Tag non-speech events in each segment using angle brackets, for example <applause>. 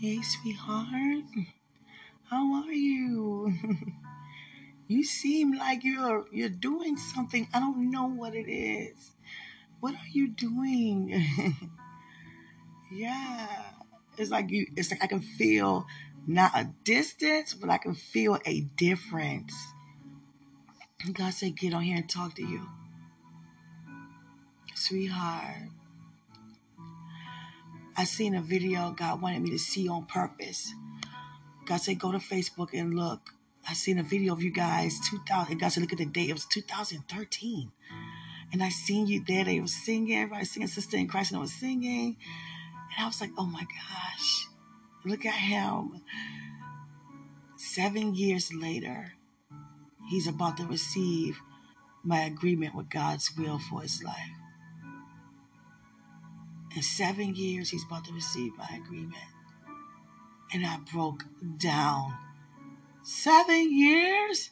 Hey, sweetheart. How are you? <laughs> you seem like you're you're doing something. I don't know what it is. What are you doing? <laughs> yeah. It's like you it's like I can feel not a distance, but I can feel a difference. God said, get on here and talk to you. Sweetheart. I seen a video God wanted me to see on purpose. God said, go to Facebook and look. I seen a video of you guys, 2000. God said, look at the date. It was 2013. And I seen you there. They were singing. Everybody singing Sister in Christ and I was singing. And I was like, oh my gosh, look at him. Seven years later, he's about to receive my agreement with God's will for his life. In seven years, he's about to receive my agreement. And I broke down. Seven years?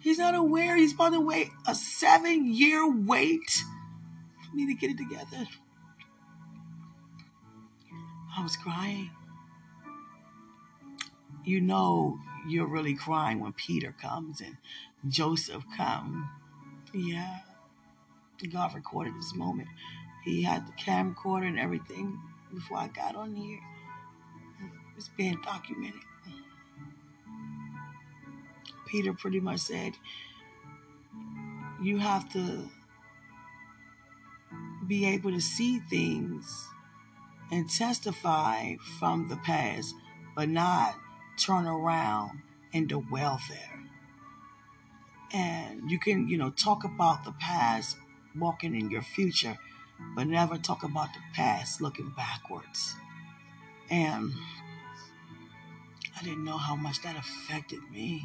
He's not aware he's about to wait a seven year wait for me to get it together. I was crying. You know you're really crying when Peter comes and Joseph come. Yeah. God recorded this moment. He had the camcorder and everything before I got on here. It's being documented. Peter pretty much said, You have to be able to see things and testify from the past, but not turn around dwell there. And you can, you know, talk about the past walking in your future, but never talk about the past looking backwards. And I didn't know how much that affected me.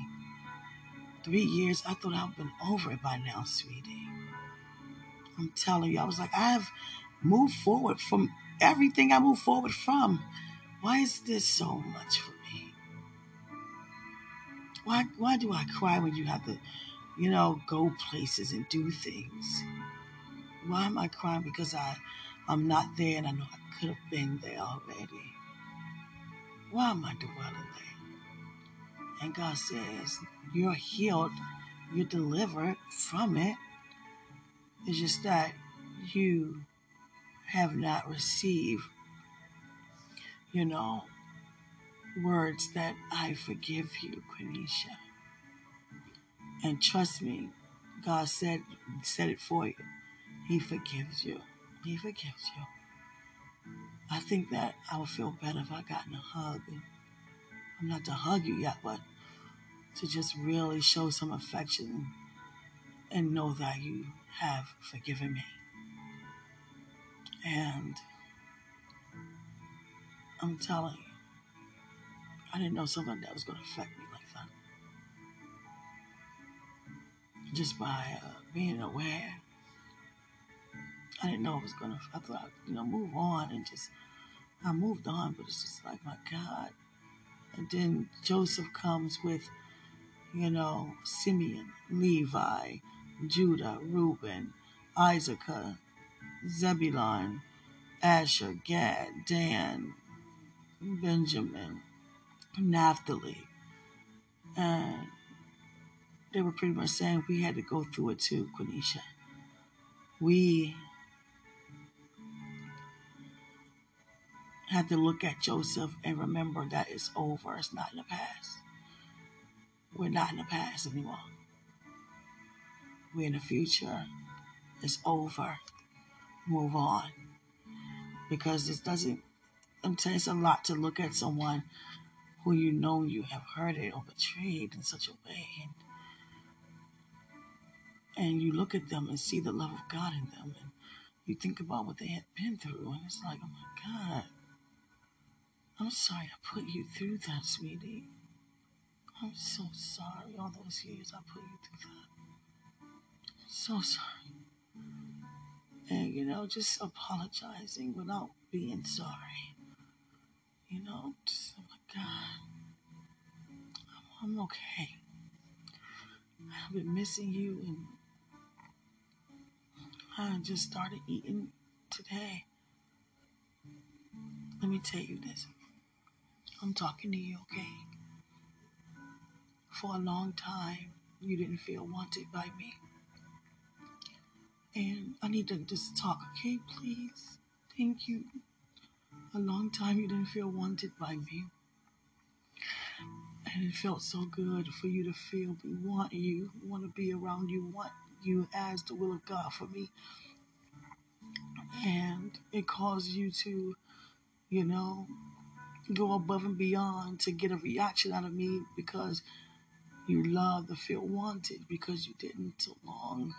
Three years, I thought I'd been over it by now, sweetie. I'm telling you, I was like, I've moved forward from everything I moved forward from. Why is this so much for me? Why why do I cry when you have to, you know, go places and do things? Why am I crying? Because I I'm not there and I know I could have been there already. Why am I dwelling there? And God says, You're healed, you're delivered from it. It's just that you have not received, you know, words that I forgive you, Quenisha. And trust me, God said said it for you. He forgives you. He forgives you. I think that I would feel better if I got in a hug. I'm not to hug you yet, but to just really show some affection and know that you have forgiven me. And I'm telling you, I didn't know something that was going to affect me like that. Just by uh, being aware, I didn't know it was to. I thought, I'd, you know, move on and just. I moved on, but it's just like, my God. And then Joseph comes with, you know, Simeon, Levi, Judah, Reuben, Isaac, Zebulon, Asher, Gad, Dan, Benjamin, Naphtali. And they were pretty much saying we had to go through it too, Quenisha. We had to look at Joseph and remember that it's over. It's not in the past. We're not in the past anymore. We're in the future. It's over. Move on. Because it doesn't, you, it's a lot to look at someone who you know you have hurted or betrayed in such a way. And, and you look at them and see the love of God in them. And you think about what they had been through. And it's like, oh my God. I'm sorry I put you through that, sweetie. I'm so sorry. All those years I put you through that. I'm so sorry. And, you know, just apologizing without being sorry. You know, just, oh my God. I'm, I'm okay. I've been missing you and I just started eating today. Let me tell you this. I'm talking to you, okay? For a long time, you didn't feel wanted by me. And I need to just talk, okay, please? Thank you. A long time you didn't feel wanted by me. And it felt so good for you to feel we want you, want to be around you, want you as the will of God for me. And it caused you to, you know, go above and beyond to get a reaction out of me because you love to feel wanted because you didn't so long.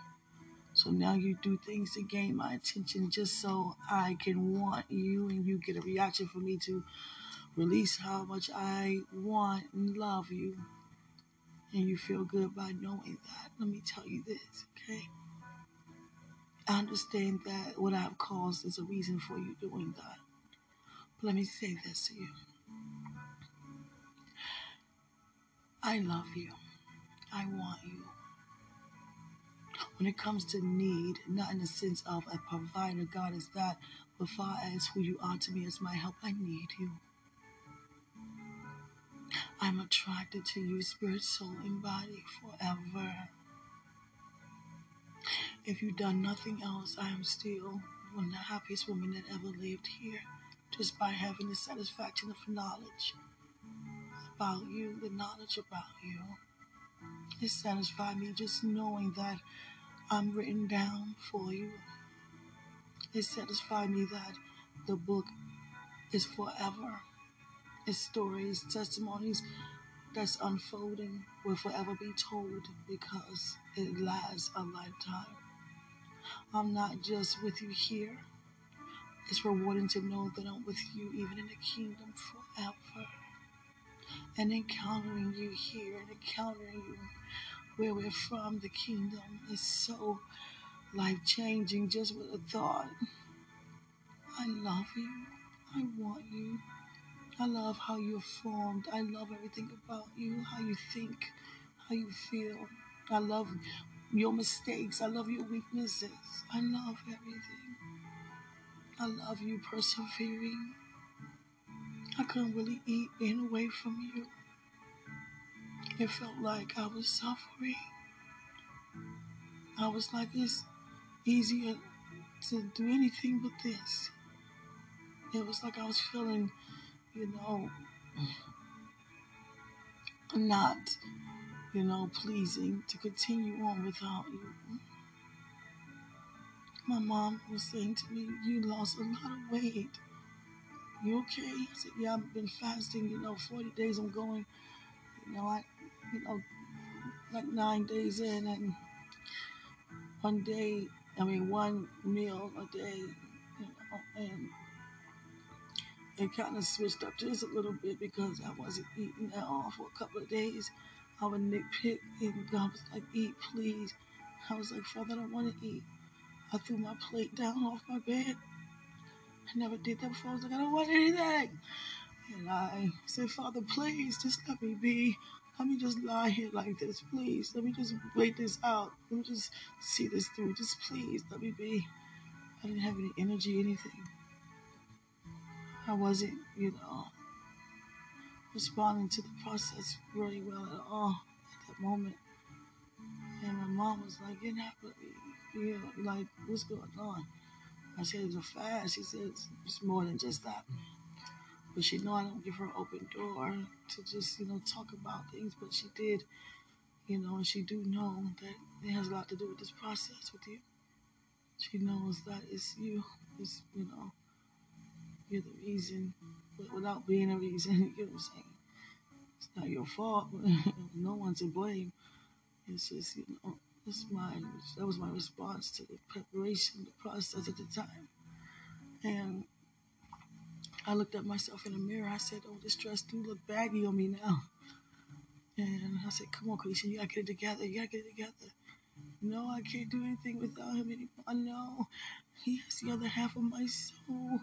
So now you do things to gain my attention just so I can want you and you get a reaction from me to release how much I want and love you. And you feel good by knowing that. Let me tell you this, okay? I understand that what I've caused is a reason for you doing that. Let me say this to you I love you, I want you. When it comes to need, not in the sense of a provider, God is that, but far as who you are to me as my help, I need you. I'm attracted to you, spirit, soul, and body forever. If you've done nothing else, I am still one of the happiest women that ever lived here, just by having the satisfaction of knowledge about you, the knowledge about you. It satisfied me just knowing that I'm written down for you. It satisfied me that the book is forever. Its stories, testimonies that's unfolding will forever be told because it lasts a lifetime. I'm not just with you here. It's rewarding to know that I'm with you even in the kingdom forever. And encountering you here and encountering you where we're from, the kingdom is so life changing just with a thought. I love you. I want you. I love how you're formed. I love everything about you, how you think, how you feel. I love your mistakes. I love your weaknesses. I love everything. I love you persevering. I couldn't really eat being away from you. It felt like I was suffering. I was like, it's easier to do anything but this. It was like I was feeling you know, not, you know, pleasing to continue on without you. My mom was saying to me, You lost a lot of weight. You okay? I said, Yeah, I've been fasting, you know, 40 days I'm going, you know, I, you know, like nine days in, and one day, I mean, one meal a day, you know, and it kind of switched up just a little bit because I wasn't eating at all for a couple of days. I would nitpick and God was like, eat please. I was like, Father, I don't want to eat. I threw my plate down off my bed. I never did that before. I was like, I don't want anything. And I said, Father, please just let me be. Let me just lie here like this, please. Let me just wait this out. Let me just see this through. Just please let me be. I didn't have any energy, anything. I wasn't, you know, responding to the process really well at all at that moment. And my mom was like, You're not like, what's going on? I said, It's a fast. She said, It's more than just that. But she know I don't give her an open door to just, you know, talk about things. But she did, you know, and she do know that it has a lot to do with this process with you. She knows that it's you, it's, you know, you're the reason, but without being a reason, <laughs> you know what I'm saying? It's not your fault. <laughs> no one's to blame. It's just, you know, it's my, that was my response to the preparation, the process at the time. And I looked at myself in the mirror. I said, oh, this dress do look baggy on me now. And I said, come on, Kalisha, you gotta get it together. You gotta get it together. No, I can't do anything without him anymore. No, he has the other half of my soul.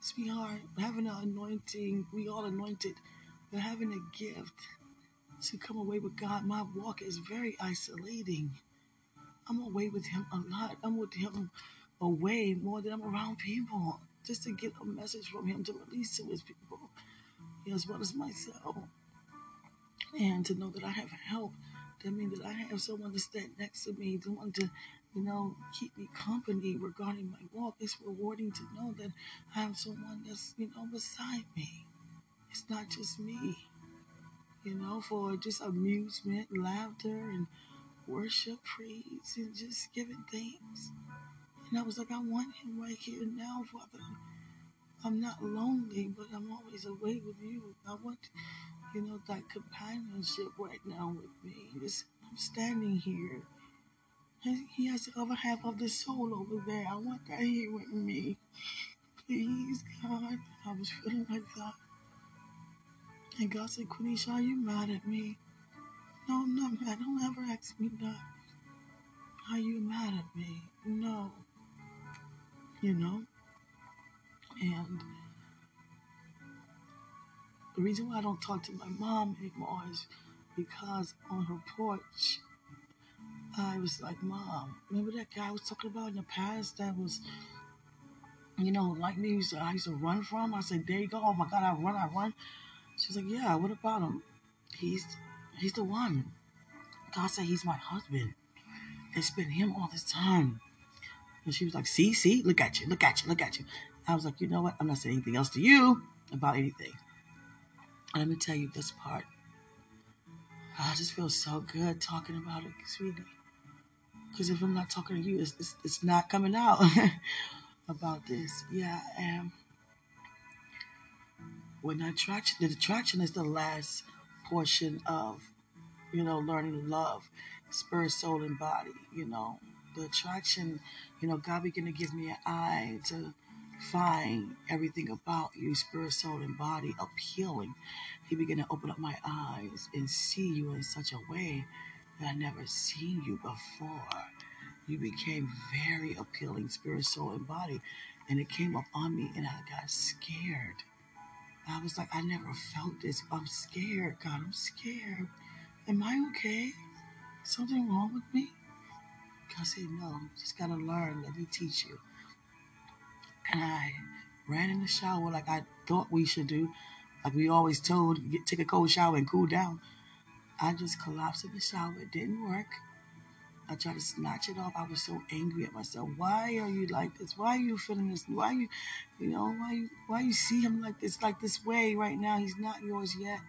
Sweetheart, having an anointing, we all anointed, but having a gift to come away with God, my walk is very isolating. I'm away with Him a lot. I'm with Him away more than I'm around people, just to get a message from Him to release to His people. as well as myself. And to know that I have help, that means that I have someone to stand next to me, someone to, you know, keep me company regarding my walk. It's rewarding to know that I have someone that's, you know, beside me. It's not just me, you know, for just amusement, laughter, and worship, praise, and just giving thanks. And I was like, I want him right here now, Father. I'm not lonely, but I'm always away with you. I want, you know, that companionship right now with me. Just, I'm standing here. he has the other half of the soul over there. I want that here with me. Please, God. I was feeling like that. And God said, Quenisha, are you mad at me? No, I'm not mad. Don't ever ask me that. Are you mad at me? No. You know? And the reason why I don't talk to my mom anymore is because on her porch, I was like, Mom, remember that guy I was talking about in the past that was, you know, like me, used I used to run from? I said, There you go. Oh my God, I run, I run. She's like, Yeah, what about him? He's he's the one. God said he's my husband. It's been him all this time. And she was like, See, see, look at you, look at you, look at you. I was like, you know what? I'm not saying anything else to you about anything. And let me tell you this part. I just feel so good talking about it, sweetie. Because if I'm not talking to you, it's, it's, it's not coming out <laughs> about this. Yeah, and when attraction, the attraction is the last portion of, you know, learning to love, spirit, soul, and body. You know, the attraction. You know, God began to give me an eye to find everything about you, spirit, soul, and body appealing. He began to open up my eyes and see you in such a way that I never seen you before. You became very appealing, spirit, soul, and body. And it came up on me, and I got scared. I was like, I never felt this. I'm scared, God. I'm scared. Am I okay? Something wrong with me? God said, No, just gotta learn. Let me teach you and I ran in the shower like I thought we should do, like we always told, get, take a cold shower and cool down. I just collapsed in the shower. It didn't work. I tried to snatch it off. I was so angry at myself. Why are you like this? Why are you feeling this? Why you, you know, why you, why you see him like this, like this way right now? He's not yours yet.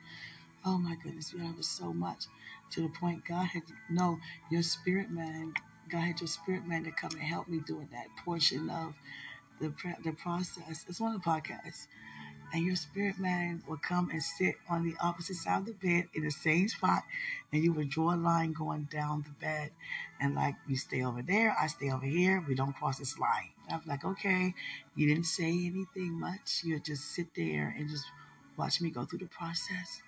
Oh my goodness, we have so much to the point God had no your spirit man. God had your spirit man to come and help me doing that portion of the the process. It's one of the podcasts. And your spirit man will come and sit on the opposite side of the bed in the same spot, and you would draw a line going down the bed. And like, you stay over there, I stay over here, we don't cross this line. I'm like, okay, you didn't say anything much. You just sit there and just watch me go through the process.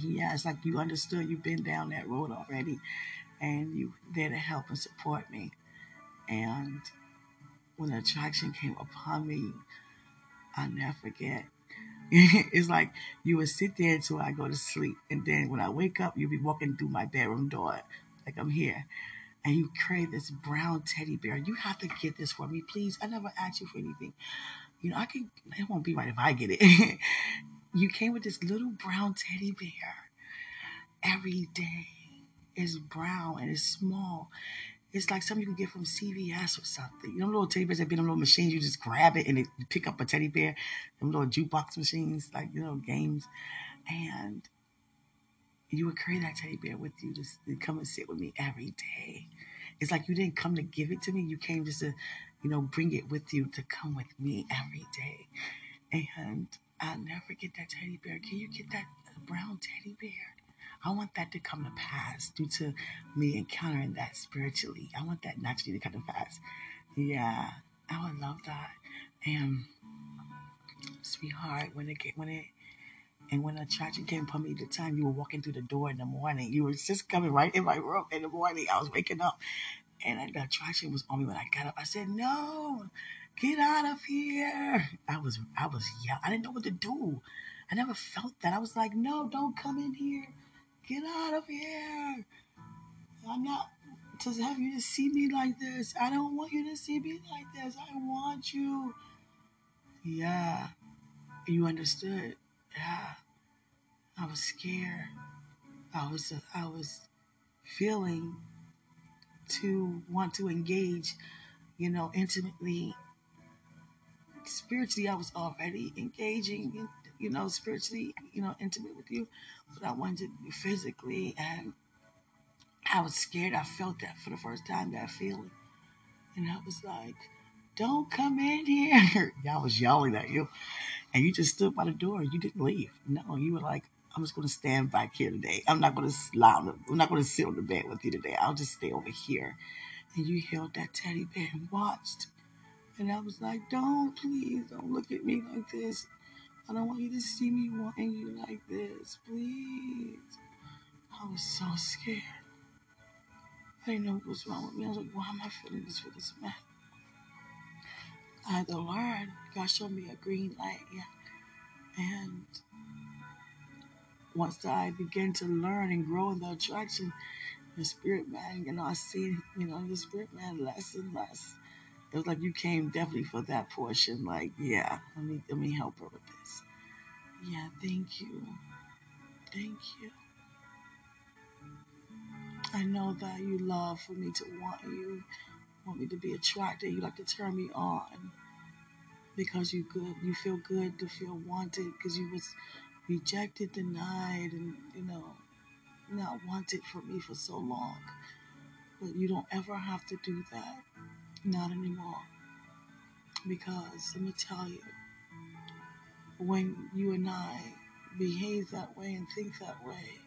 Yeah, it's like you understood you've been down that road already, and you there to help and support me. And when attraction came upon me, I'll never forget. <laughs> it's like you would sit there until I go to sleep. And then when I wake up, you'll be walking through my bedroom door, like I'm here. And you carry this brown teddy bear. You have to get this for me, please. I never asked you for anything. You know, I can, it won't be right if I get it. <laughs> you came with this little brown teddy bear every day. It's brown and it's small. It's like something you can get from CVS or something. You know, little teddy bears that be in little machines. You just grab it and it, you pick up a teddy bear. Them little jukebox machines, like you know, games, and you would carry that teddy bear with you to, to come and sit with me every day. It's like you didn't come to give it to me. You came just to, you know, bring it with you to come with me every day. And I'll never get that teddy bear. Can you get that brown teddy bear? I want that to come to pass due to me encountering that spiritually. I want that naturally to come to pass. Yeah, I would love that. And sweetheart, when it when it and when the attraction came upon me, the time you were walking through the door in the morning, you were just coming right in my room in the morning. I was waking up, and the attraction was on me when I got up. I said, "No, get out of here!" I was I was yeah. I didn't know what to do. I never felt that. I was like, "No, don't come in here." Get out of here. I'm not to have you to see me like this. I don't want you to see me like this. I want you. Yeah. You understood. Yeah, I was scared. I was I was feeling to want to engage, you know, intimately. Spiritually, I was already engaging, you know, spiritually, you know, intimate with you, I wanted to be physically, and I was scared. I felt that for the first time, that feeling, and I was like, "Don't come in here!" <laughs> Y'all was yelling at you, and you just stood by the door. You didn't leave. No, you were like, I'm just going to stand back here today. I'm not going to lounge. I'm not going to sit on the bed with you today. I'll just stay over here. And you held that teddy bear and watched. And I was like, don't, please, don't look at me like this. I don't want you to see me wanting you like this, please. I was so scared. I didn't know what was wrong with me. I was like, why am I feeling this for this man? I had to learn. God showed me a green light, yeah. And once I began to learn and grow in the attraction, the spirit man, you know, I see, you know, the spirit man less and less. It was like you came definitely for that portion. Like, yeah, let me let me help her with this. Yeah, thank you. Thank you. I know that you love for me to want you, want me to be attracted. You like to turn me on because you good. You feel good to feel wanted because you was rejected, denied, and you know, not wanted for me for so long. But you don't ever have to do that. Not anymore. Because let me tell you, when you and I behave that way and think that way,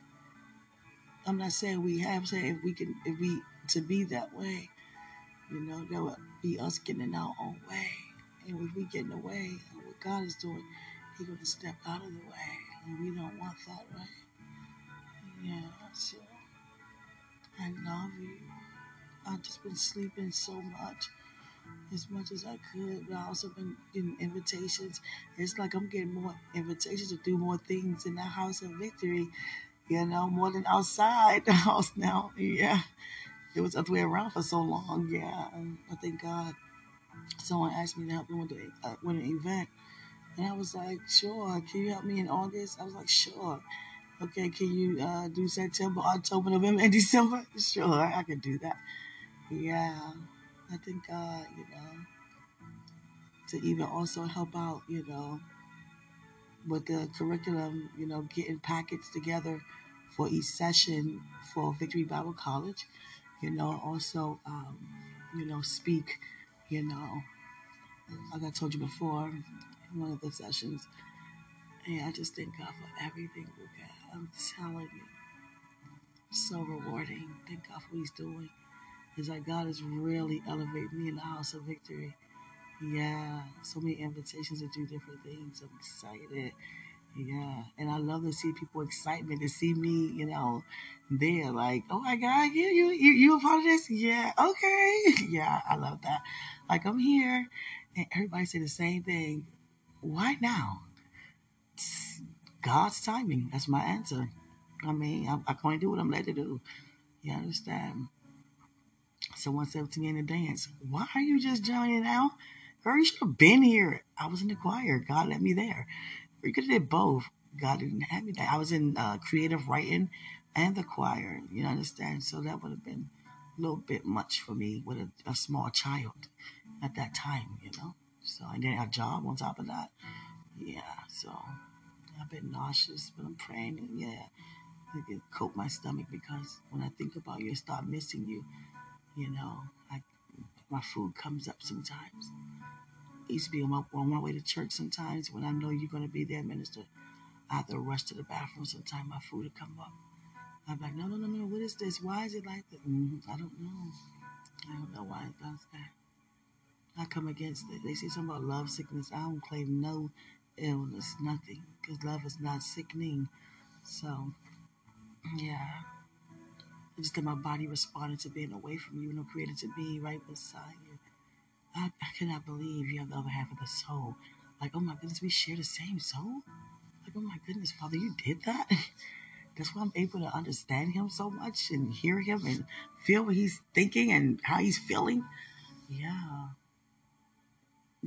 I'm not saying we have, saying if we can, if we to be that way, you know, that would be us getting in our own way. And if we get in the way of what God is doing, He's going to step out of the way. And we don't want that, right? Yeah, so I love you. I've just been sleeping so much, as much as I could, but I also been getting invitations. It's like I'm getting more invitations to do more things in the house of victory, you know, more than outside <laughs> the house now. Yeah, it was the other way around for so long. Yeah, and I thank God. Someone asked me to help them with, the, uh, with an event, and I was like, sure. Can you help me in August? I was like, sure. Okay, can you uh, do September, October, November, and <laughs> December? Sure, I can do that. Yeah, I think, God, you know, to even also help out, you know, with the curriculum, you know, getting packets together for each session for Victory Bible College, you know, also, um, you know, speak, you know, like I told you before in one of the sessions. And I just thank God for everything, God. I'm telling you, so rewarding. Thank God for what He's doing. It's like God is really elevating me in the house of victory. Yeah, so many invitations to do different things. I'm excited. Yeah, and I love to see people excitement to see me, you know, there. Like, oh my God, you you you you a part of this? Yeah, okay. <laughs> Yeah, I love that. Like I'm here, and everybody say the same thing. Why now? God's timing. That's my answer. I mean, I, I can only do what I'm led to do. You understand? To me in the dance, Why are you just joining now? Girl, you should have been here. I was in the choir. God let me there. We could have did both. God didn't have me there. I was in uh, creative writing and the choir. You understand? So that would have been a little bit much for me with a, a small child at that time, you know? So I didn't have a job on top of that. Yeah, so I've been nauseous, but I'm praying and yeah, I can coat my stomach because when I think about you, I start missing you. You know, I my food comes up sometimes. Used to be on my, on my way to church sometimes when I know you're going to be there, minister. I have to rush to the bathroom. Sometimes my food will come up. I'm like, no, no, no, no. What is this? Why is it like that? Mm, I don't know. I don't know why it does that. I come against it. They say something about love sickness. I don't claim no illness, nothing, because love is not sickening. So, yeah. I just let my body respond to being away from you and I'm created to be right beside you. I, I cannot believe you have the other half of the soul. Like, oh my goodness, we share the same soul? Like, oh my goodness, Father, you did that? <laughs> That's why I'm able to understand him so much and hear him and feel what he's thinking and how he's feeling. Yeah.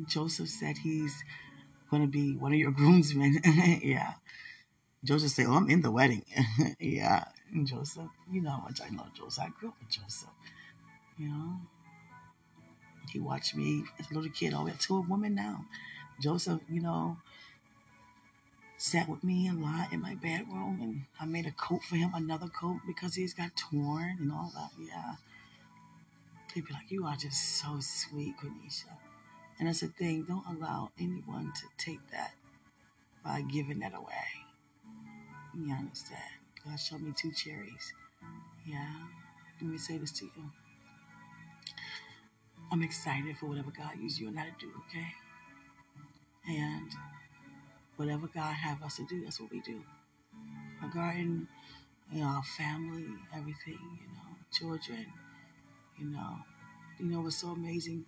Joseph said he's going to be one of your <laughs> groomsmen. <laughs> yeah. Joseph said, Oh, I'm in the wedding. yeah. And Joseph, you know how much I love Joseph. I grew up with Joseph. You know, he watched me as a little kid all the way to a woman now. Joseph, you know, sat with me a lot in my bedroom and I made a coat for him, another coat because he's got torn and all that. Yeah. He'd be like, You are just so sweet, Quenisha. And that's the thing, don't allow anyone to take that by giving that away. You understand? God showed me two cherries. Yeah. Let me say this to you. I'm excited for whatever God uses you and I to do, okay? And whatever God have us to do, that's what we do. Our garden, you know, our family, everything, you know, children, you know. You know, it's so amazing.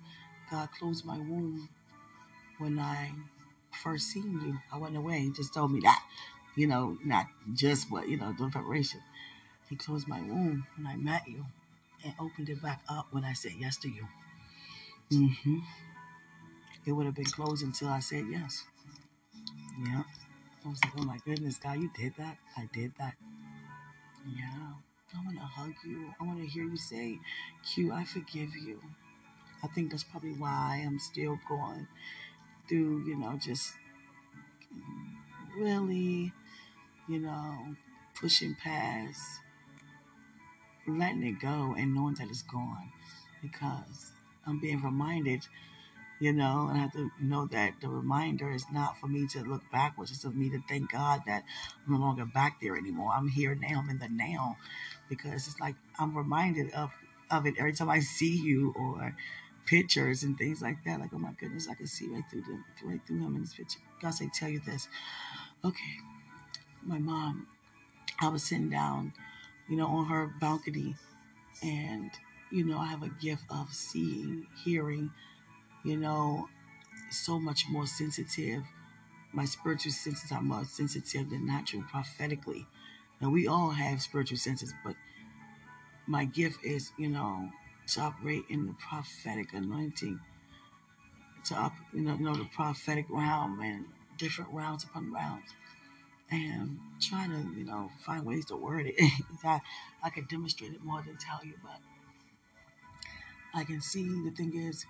God closed my womb when I first seen you. I went away. He just told me that. You know, not just what, you know, doing preparation. He closed my womb when I met you and opened it back up when I said yes to you. Mm-hmm. It would have been closed until I said yes. Yeah. I was like, oh my goodness, God, you did that? I did that. Yeah. I want to hug you. I want to hear you say, Q, I forgive you. I think that's probably why I'm still going through, you know, just really, you know, pushing past, letting it go and knowing that it's gone because I'm being reminded you know, and I have to know that the reminder is not for me to look backwards, it's for me to thank God that I'm no longer back there anymore. I'm here now, I'm in the now, because it's like I'm reminded of of it every time I see you or pictures and things like that. Like, oh my goodness, I can see right through them, right through him in this picture. God say, tell you this. Okay, my mom, I was sitting down, you know, on her balcony, and you know, I have a gift of seeing, hearing you know, so much more sensitive. My spiritual senses are more sensitive than natural prophetically. Now, we all have spiritual senses, but my gift is, you know, to operate in the prophetic anointing, to, op, you know, you know, the prophetic realm and different rounds upon rounds. And trying to, you know, find ways to word it. <laughs> I, I could demonstrate it more than tell you, but I can see the thing is,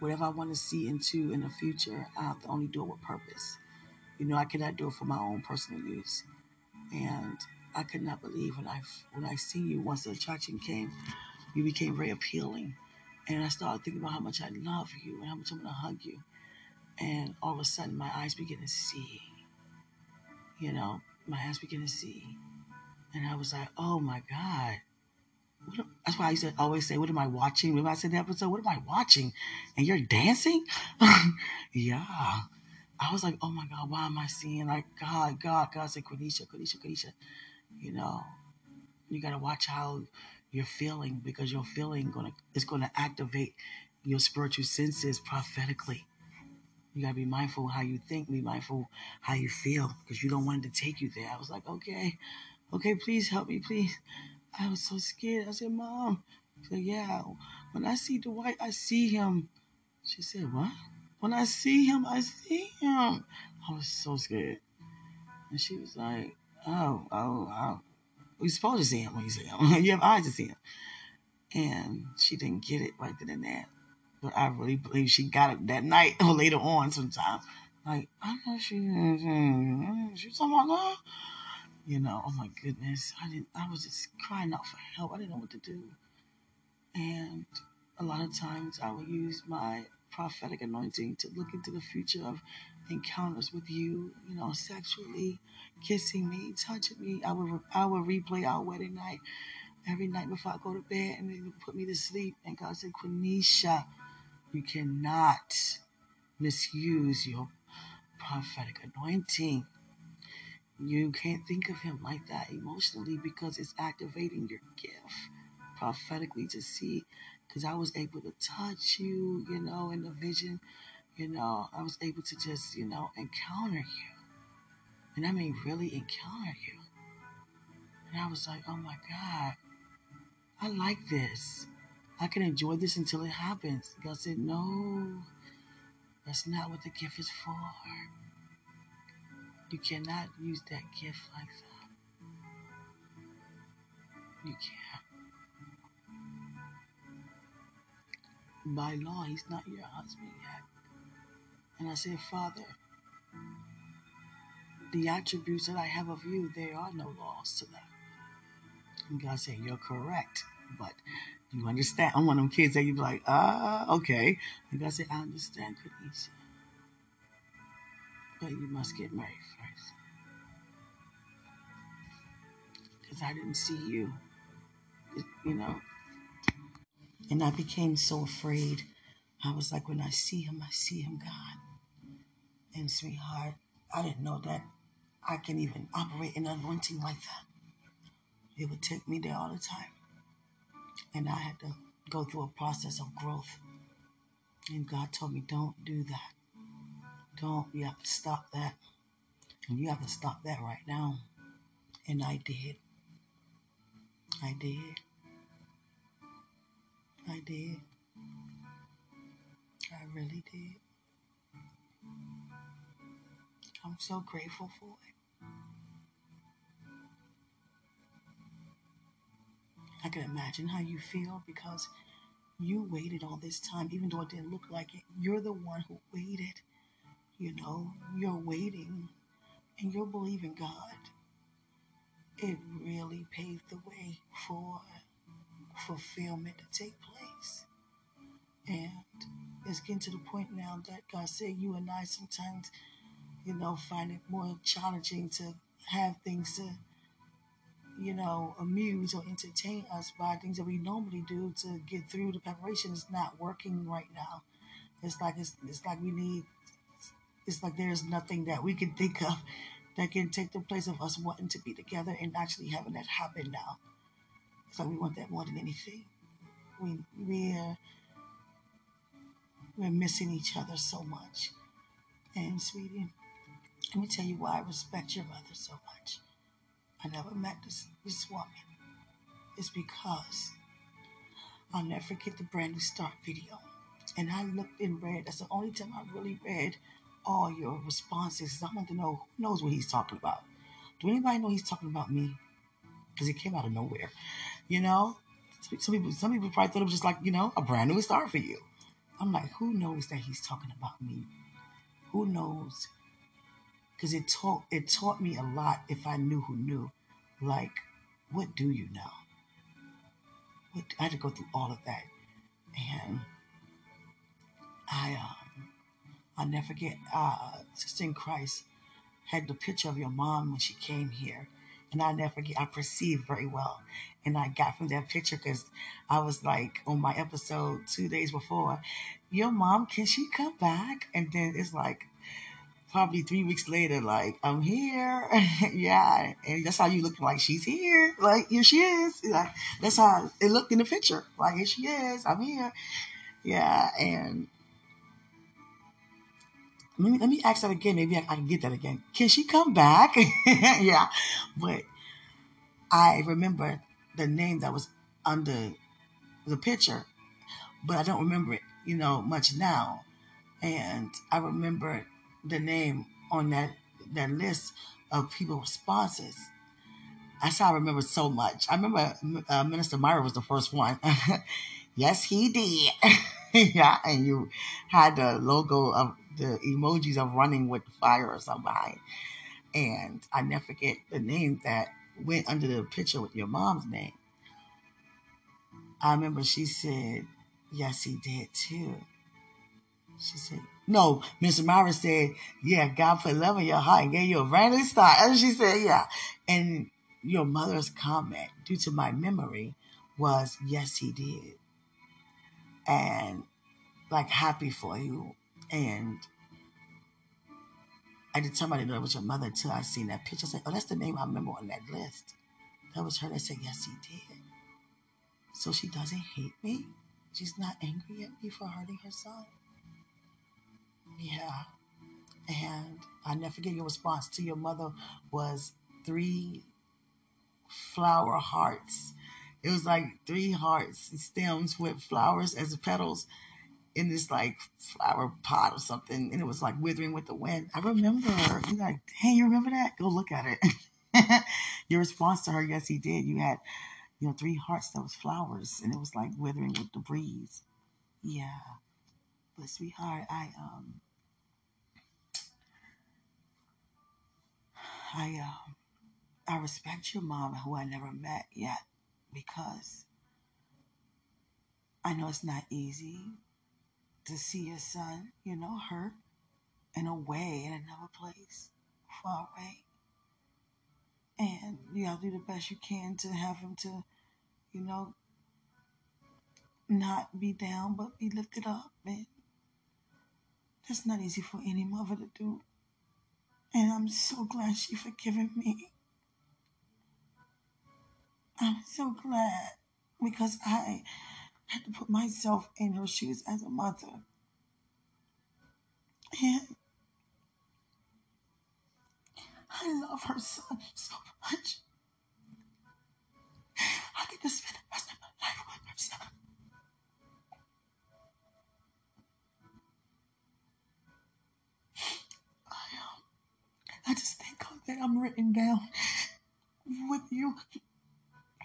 Whatever I want to see into in the future, I have to only do it with purpose. You know, I cannot do it for my own personal use. And I could not believe when I when I see you once the attraction came, you became very appealing. And I started thinking about how much I love you and how much I'm gonna hug you. And all of a sudden my eyes begin to see. You know, my eyes begin to see. And I was like, oh my God that's why I used to always say, "What am I watching?" Remember I said the episode, "What am I watching?" And you're dancing. <laughs> yeah, I was like, "Oh my God, why am I seeing like God, God, God?" Said, "Quenisha, Quenisha, Quenisha." You know, you gotta watch how you're feeling because your feeling gonna is gonna activate your spiritual senses prophetically. You gotta be mindful how you think, be mindful how you feel, because you don't want it to take you there. I was like, okay, okay, please help me, please. I was so scared. I said, Mom. She said, Yeah. When I see Dwight, I see him. She said, What? When I see him, I see him. I was so scared. And she was like, Oh, oh, oh. You're supposed to see him when you see him. <laughs> you have eyes to see him. And she didn't get it right then and there. But I really believe she got it that night <laughs> or later on sometime. Like, I know she, she mm, mm, mm, talking about that you know, oh my goodness, I didn't, I was just crying out for help. I didn't know what to do. And a lot of times I would use my prophetic anointing to look into the future of encounters with you, you know, sexually, kissing me, touching me. I would, I would replay our wedding night every night before I go to bed and put me to sleep. And God said, Quenisha, you cannot misuse your prophetic anointing you can't think of him like that emotionally because it's activating your gift prophetically to see. Because I was able to touch you, you know, in the vision, you know, I was able to just, you know, encounter you. And I mean, really encounter you. And I was like, oh my God, I like this. I can enjoy this until it happens. God said, no, That's not what the gift is for. You cannot use that gift like that. You can't. By law, he's not your husband yet. And I said, Father, the attributes that I have of you, there are no laws to that. And God said, You're correct. But you understand? I'm one of them kids that you'd be like, ah, okay. And God said, I understand, Quenisha. But you must get married first. Because I didn't see you. You know. And I became so afraid. I was like, when I see him, I see him, God. And sweetheart, I didn't know that I can even operate in anointing like that. It would take me there all the time. And I had to go through a process of growth. And God told me, don't do that. Don't. You have to stop that. And you have to stop that right now. And I did. I did. I did. I really did. I'm so grateful for it. I can imagine how you feel because you waited all this time, even though it didn't look like it. You're the one who waited. You know, you're waiting and you're believing God. It really paved the way for fulfillment to take place. And it's getting to the point now that God said you and I sometimes, you know, find it more challenging to have things to, you know, amuse or entertain us by things that we normally do to get through the preparation is not working right now. It's like it's, it's like we need it's like there's nothing that we can think of that can take the place of us wanting to be together and actually having that happen now. It's like we want that more than anything. We we're we're missing each other so much. And sweetie, let me tell you why I respect your mother so much. I never met this this woman. It's because I'll never forget the brand new start video. And I looked and read. That's the only time I really read all your responses. I want to know who knows what he's talking about. Do anybody know he's talking about me? Because it came out of nowhere. You know? Some people some people probably thought it was just like, you know, a brand new start for you. I'm like, who knows that he's talking about me? Who knows? Because it taught it taught me a lot if I knew who knew. Like, what do you know? What, I had to go through all of that. And I um I'll never forget uh Sister in Christ had the picture of your mom when she came here. And I never forget, I perceived very well. And I got from that picture because I was like on my episode two days before, your mom, can she come back? And then it's like probably three weeks later, like, I'm here. <laughs> yeah. And that's how you look like she's here. Like, here she is. Like, that's how it looked in the picture. Like, here she is. I'm here. Yeah. And let me, let me ask that again. Maybe I, I can get that again. Can she come back? <laughs> yeah. But I remember the name that was under the picture, but I don't remember it, you know, much now. And I remember the name on that, that list of people responses. That's how I remember so much. I remember uh, Minister Myra was the first one. <laughs> yes, he did. <laughs> yeah, and you had the logo of the emojis of running with fire or behind. And I never forget the name that went under the picture with your mom's name. I remember she said, Yes, he did too. She said, No, Miss Myra said, Yeah, God put love in your heart and gave you a brand new start. And she said, Yeah. And your mother's comment, due to my memory, was, Yes, he did. And like, happy for you. And I didn't know it was your mother until I seen that picture. I said, Oh, that's the name I remember on that list. That was her that said, Yes, he did. So she doesn't hate me. She's not angry at me for hurting her son. Yeah. And I never forget your response to your mother was three flower hearts. It was like three hearts and stems with flowers as petals. in this like flower pot or something, and it was like withering with the wind. I remember. You're like, hey, you remember that? Go look at it. <laughs> Your response to her, yes, he did. You had, you know, three hearts that was flowers, and it was like withering with the breeze. Yeah, but sweetheart, I um, I um, I respect your mom, who I never met yet, because I know it's not easy to see your son, you know, hurt in a way in another place, far away. And you gotta do the best you can to have him to, you know, not be down but be lifted up. And that's not easy for any mother to do. And I'm so glad she forgiven me. I'm so glad because I had to put myself in her shoes as a mother. And I love her son so much. I get to spend the rest of my life with her son. I just thank God that I'm written down with you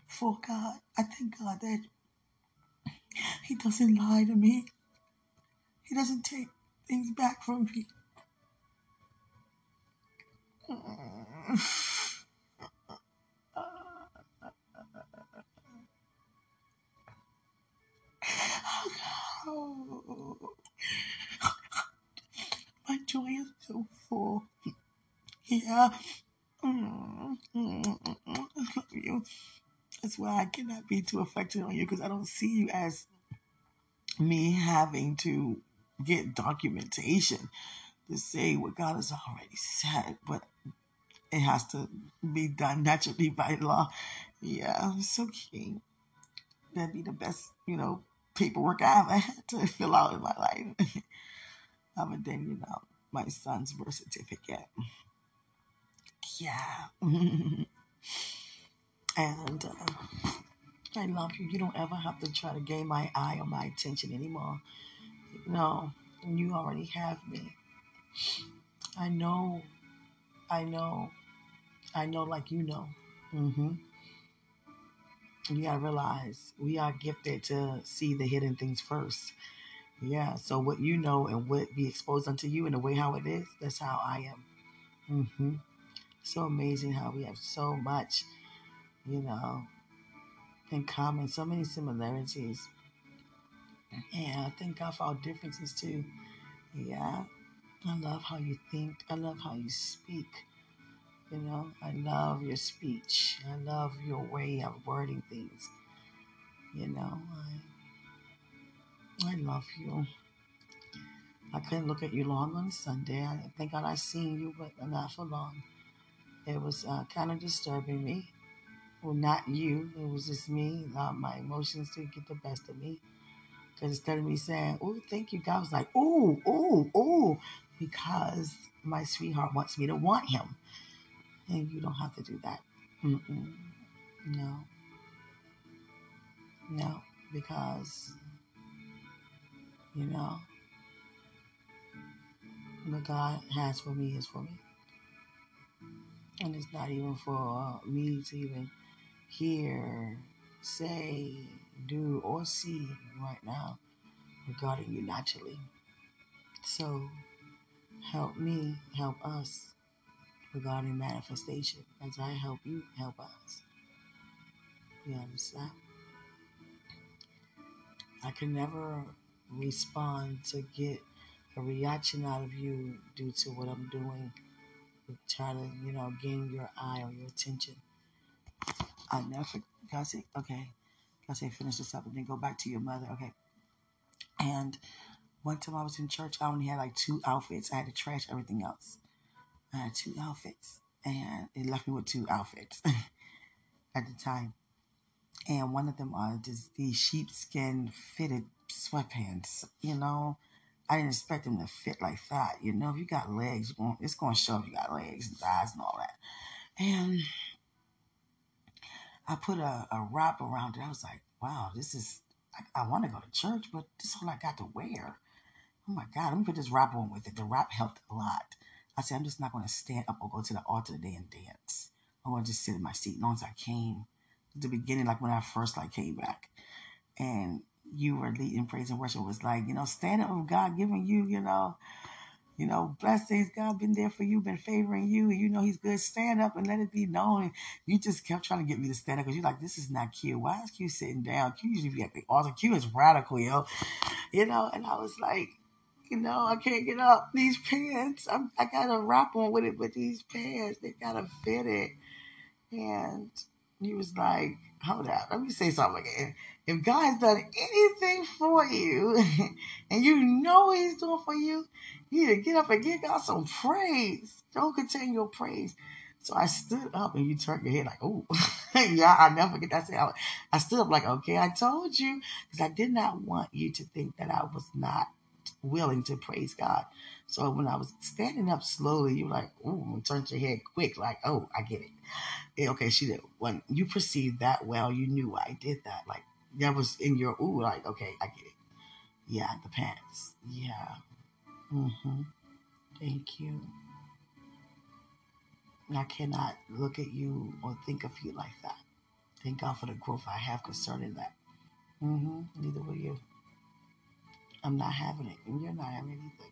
for God. I thank God that He doesn't lie to me. He doesn't take things back from me. <laughs> My joy is so full. Yeah. I love you. That's why I cannot be too affectionate on you because I don't see you as me having to get documentation to say what God has already said, but it has to be done naturally by law. Yeah, so keen. That'd be the best, you know, paperwork I ever had to <laughs> fill out in my life. Other than, you know, my son's birth certificate. Yeah. <laughs> and uh, I love you. You don't ever have to try to gain my eye or my attention anymore. No, you already have me. I know, I know, I know, like you know. Mm-hmm. You gotta realize we are gifted to see the hidden things first. Yeah. So what you know and what be exposed unto you in the way how it is, that's how I am. Mm-hmm. So amazing how we have so much, you know, in common, so many similarities. And I thank God for our differences too. Yeah. I love how you think. I love how you speak. You know, I love your speech. I love your way of wording things. You know, I, I love you. I couldn't look at you long on Sunday. I thank God I seen you, but not for long. It was uh, kind of disturbing me. Well, not you. It was just me. Uh, my emotions did get the best of me. Because instead of me saying, "Oh, thank you," God was like, oh, oh, oh, because my sweetheart wants me to want him, and you don't have to do that. Mm-mm. No, no, because you know what God has for me is for me, and it's not even for me to even hear, say, do, or see right now regarding you naturally. So help me, help us regarding manifestation as I help you help us. You understand? I can never respond to get a reaction out of you due to what I'm doing. Try to, you know, gain your eye or your attention. I never, God say, okay, God say, finish this up and then go back to your mother, okay? And one time I was in church, I only had like two outfits. I had to trash everything else. I had two outfits, and it left me with two outfits <laughs> at the time. And one of them are just these sheepskin fitted sweatpants. You know, I didn't expect them to fit like that. You know, if you got legs, it's going to show if you got legs and thighs and all that. And I put a, a wrap around it. I was like, wow, this is I, I want to go to church, but this is all I got to wear. Oh my God, let me put this wrap on with it. The wrap helped a lot. I said, I'm just not going to stand up or go to the altar today and dance. I want to just sit in my seat as long as I came. The beginning, like when I first like came back. And you were leading praise and worship was like, you know, stand up with God giving you, you know, you know, blessings. God been there for you, been favoring you. You know He's good. Stand up and let it be known. You just kept trying to get me to stand up because you're like, this is not Q. Why is Q sitting down? Q usually be at the altar. Q is radical, yo. You know, and I was like, you know, I can't get up. These pants, I'm, I got to wrap on with it, but these pants, they got to fit it. And he was like, hold up, let me say something again. If God's done anything for you <laughs> and you know what he's doing for you, you need to get up and give God some praise. Don't contain your praise. So I stood up and you turned your head like, oh, <laughs> yeah, I never get that. I, I stood up like, okay, I told you. Because I did not want you to think that I was not willing to praise God. So when I was standing up slowly, you were like, oh, turned your head quick, like, oh, I get it. Yeah, okay, she did. When you perceived that well, you knew I did that. Like that was in your ooh, like, okay, I get it. Yeah, the pants. Yeah. Mm-hmm. Thank you. I cannot look at you or think of you like that. Thank God for the growth I have concerning that. Mm-hmm. Neither will you. I'm not having it, and you're not having either.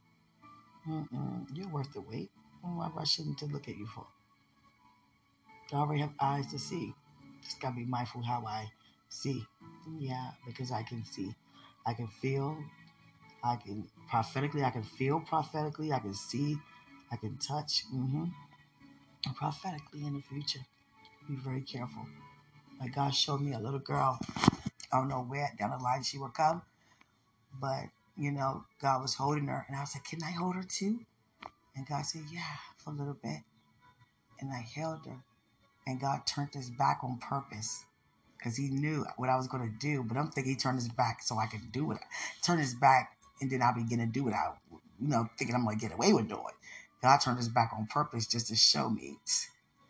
Mm-mm. You're worth the wait. Why I shouldn't to look at you for? I already have eyes to see. Just gotta be mindful how I see. Yeah, because I can see, I can feel, I can prophetically, I can feel prophetically, I can see, I can touch. Mm-hmm. Prophetically in the future, be very careful. Like God showed me a little girl. I don't know where down the line she would come, but you know, God was holding her, and I was like, "Can I hold her too?" And God said, "Yeah, for a little bit." And I held her, and God turned his back on purpose because he knew what I was going to do. But I'm thinking he turned his back so I could do it. Turn his back, and then I'll begin to do it. I, you know, thinking I'm going to get away with doing. God turned his back on purpose just to show me.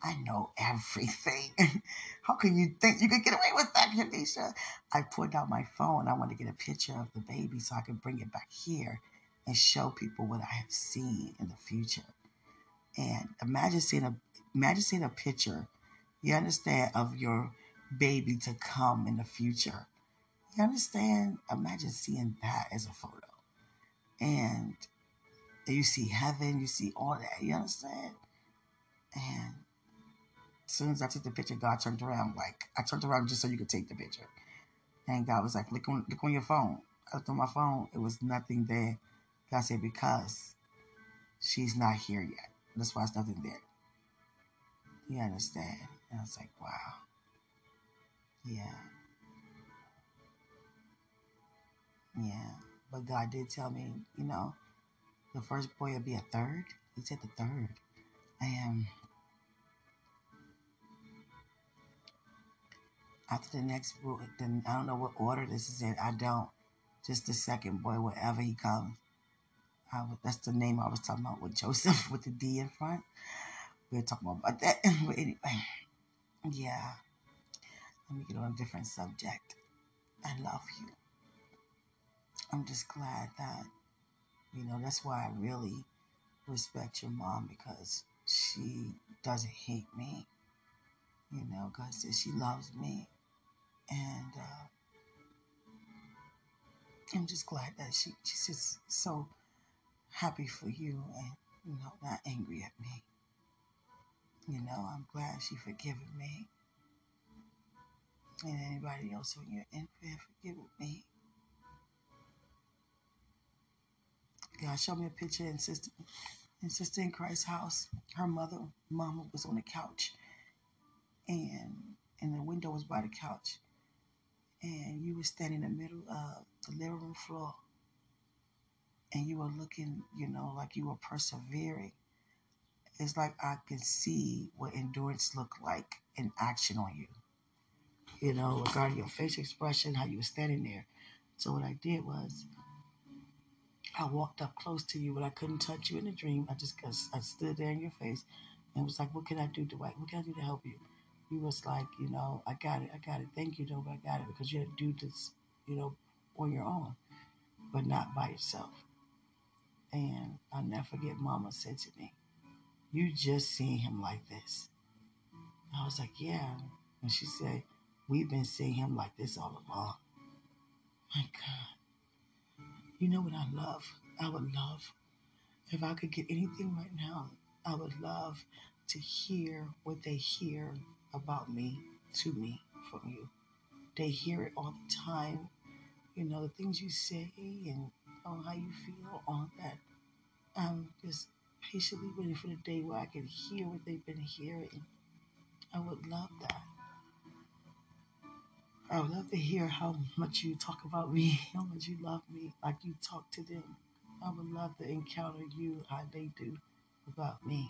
I know everything. <laughs> How can you think you could get away with that, Quenisha? I pulled out my phone. I wanted to get a picture of the baby so I could bring it back here and show people what I have seen in the future. And imagine seeing a imagine seeing a picture, you understand, of your baby to come in the future. You understand? Imagine seeing that as a photo. And you see heaven, you see all that. You understand? And as soon as I took the picture, God turned around. Like I turned around just so you could take the picture. And God was like, look on look on your phone. I looked on my phone. It was nothing there. God said, because she's not here yet. That's why it's nothing there. You understand? And I was like, wow. Yeah. Yeah. But God did tell me, you know, the first boy would be a third. He said the third. I am. after the next boy, then I don't know what order this is in. I don't. Just the second boy, wherever he comes. I, that's the name I was talking about with Joseph <laughs> with the D in front. We are talking about that. <laughs> but anyway, yeah. Let me get on a different subject. I love you. I'm just glad that, you know, that's why I really respect your mom because she doesn't hate me. You know, God says she loves me. And uh, I'm just glad that she, she's just so happy for you and, you know, not angry at me. You know, I'm glad she forgiven me. And anybody else when you're in prayer, forgive me. God showed me a picture in sister in sister in Christ's house. Her mother, mama was on the couch and and the window was by the couch. And you were standing in the middle of the living room floor and you were looking, you know, like you were persevering. It's like I can see what endurance looked like in action on you. You know, regarding your facial expression, how you were standing there. So what I did was I walked up close to you, but I couldn't touch you in the dream. I just I stood there in your face and was like, "What can I do, Dwight? What can I do to help you?" You was like, "You know, I got it, I got it. Thank you, though, but I got it because you had to do this." you know, on your own, but not by yourself. And I'll never forget Mama said to me, You just seen him like this. I was like, Yeah. And she said, We've been seeing him like this all along. My God. You know what I love? I would love, if I could get anything right now, I would love to hear what they hear about me to me from you. They hear it all the time. You know, the things you say and oh, how you feel, all that. I'm just patiently waiting for the day where I can hear what they've been hearing. I would love that. I would love to hear how much you talk about me, <laughs> how much you love me, like you talk to them. I would love to encounter you how they do about me.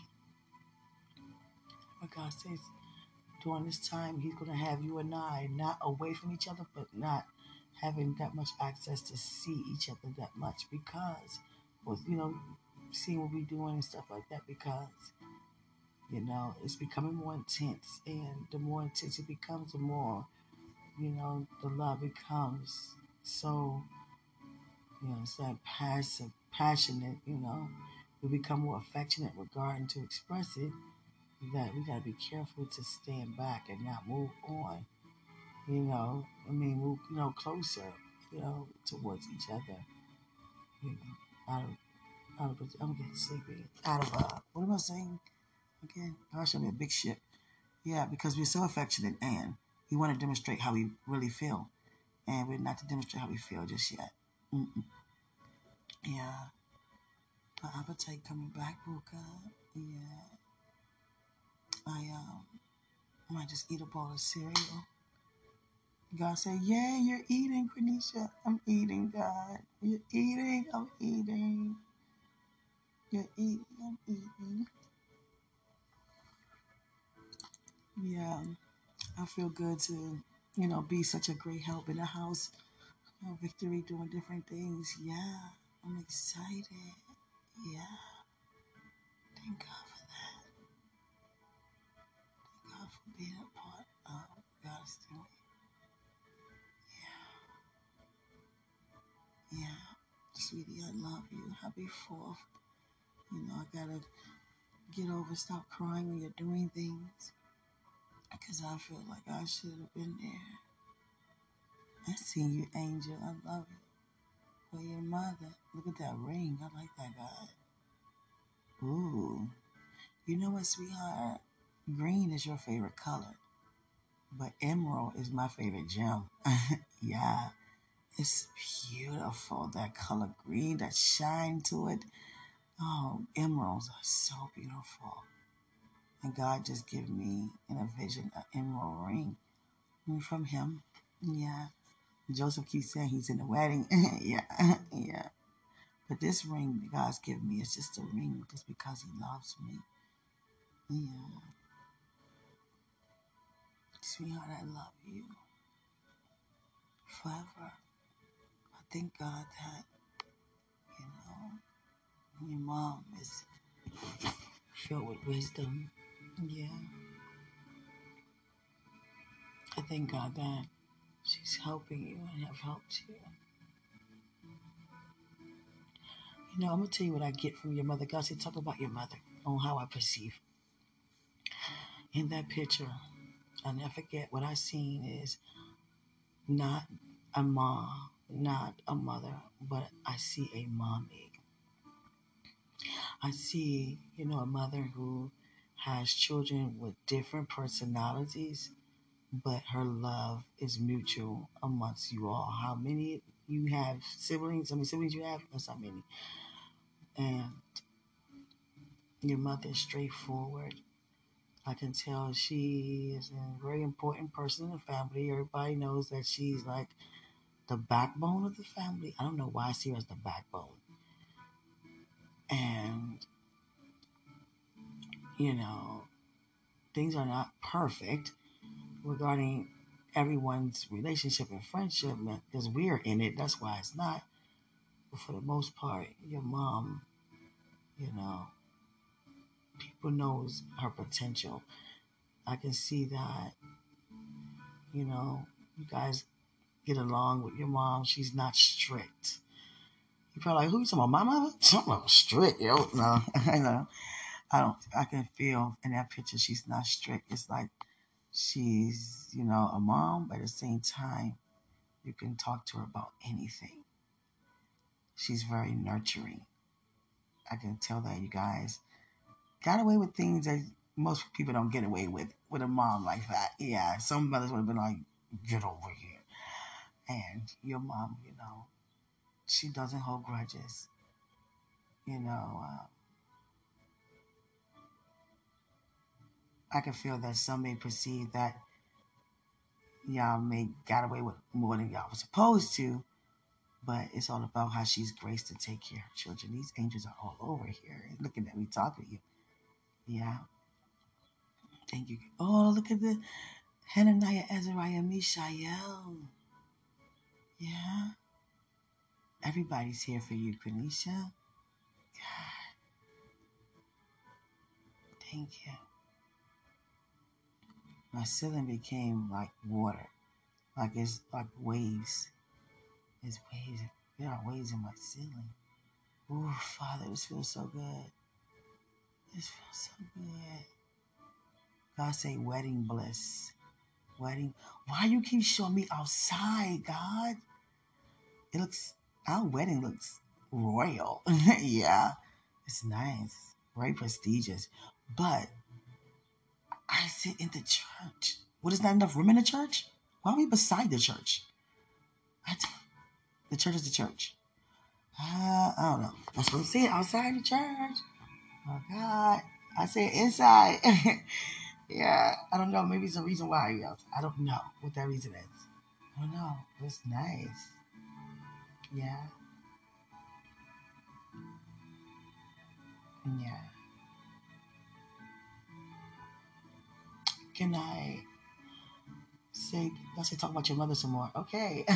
But God says during this time, He's going to have you and I not away from each other, but not having that much access to see each other that much because, well, you know, seeing what we're doing and stuff like that because, you know, it's becoming more intense. And the more intense it becomes, the more, you know, the love becomes so, you know, it's that passive, passionate, you know. We become more affectionate regarding to express it that we got to be careful to stand back and not move on. You know, I mean, move, you know, closer, you know, towards each other. You know, out of, out of, I'm getting sleepy. Out of, uh, what am I saying again? Gosh, I'm a big ship. Yeah, because we're so affectionate and we want to demonstrate how we really feel. And we're not to demonstrate how we feel just yet. Mm-mm. Yeah. My appetite coming back, Ruka. Yeah. I um might just eat a bowl of cereal. God said, Yeah, you're eating, Quenisha. I'm eating, God. You're eating, I'm eating. You're eating, I'm eating. Yeah, I feel good to, you know, be such a great help in the house. You know, victory doing different things. Yeah, I'm excited. Yeah. Thank God for that. Thank God for being a part of God's doing. Yeah. Yeah. Sweetie, I love you. Happy fourth. You know, I gotta get over, stop crying when you're doing things. Because I feel like I should have been there. I see you, Angel. I love it. For your mother. Look at that ring. I like that guy. Ooh. You know what, sweetheart? Green is your favorite color. But emerald is my favorite gem. <laughs> yeah. It's beautiful. That color green, that shine to it. Oh, emeralds are so beautiful. And God just gave me in a vision an emerald ring mm, from him. Yeah. Joseph keeps saying he's in the wedding. <laughs> yeah. <laughs> yeah. But this ring that God's given me is just a ring just because he loves me. Yeah. Sweetheart, I love you forever. I thank God that, you know, your mom is filled with wisdom. Yeah. I thank God that she's helping you and have helped you. You know, I'm gonna tell you what I get from your mother. God said, talk about your mother on how I perceive. In that picture, I'll never forget what I seen is not a mom, not a mother, but I see a mommy. I see, you know, a mother who has children with different personalities, but her love is mutual amongst you all. How many you have siblings? How many siblings you have? That's how many. And your mother is straightforward. I can tell she is a very important person in the family. Everybody knows that she's like the backbone of the family. I don't know why I see her as the backbone. And, you know, things are not perfect regarding everyone's relationship and friendship because we're in it. That's why it's not. But for the most part, your mom, you know, people knows her potential. I can see that, you know, you guys get along with your mom. She's not strict. You're probably like, who's about? My mother? <laughs> Something strict, yo. No, <laughs> I know. I don't. I can feel in that picture she's not strict. It's like she's, you know, a mom, but at the same time, you can talk to her about anything. She's very nurturing. I can tell that you guys got away with things that most people don't get away with with a mom like that. Yeah, some mothers would have been like, "Get over here," and your mom, you know, she doesn't hold grudges. You know, uh, I can feel that some may perceive that y'all may got away with more than y'all was supposed to, but it's all about how she's graced to take care of children. These angels are all over here looking at me, talking to you. Yeah. Thank you. Oh, look at the Hananiah, Azariah, Mishael. Yeah. Everybody's here for you, Quenisha. God. Thank you. My ceiling became like water. Like it's like waves. It's waves. There are waves in my ceiling. Ooh, Father, this feels so good. This feels so good. God say wedding bliss. Wedding. Why you keep showing me outside, God? It looks our wedding looks royal. <laughs> yeah. It's nice. Very prestigious. But I sit in the church. What is not enough room in the church? Why are we beside the church? The church is the church. Uh, I don't know. That's what I'm saying. Outside the church. Oh God. I said inside. <laughs> yeah. I don't know. Maybe it's a reason why. I don't know what that reason is. I don't know. It's nice. Yeah. Yeah. Can I say, let's say, talk about your mother some more? Okay. <laughs>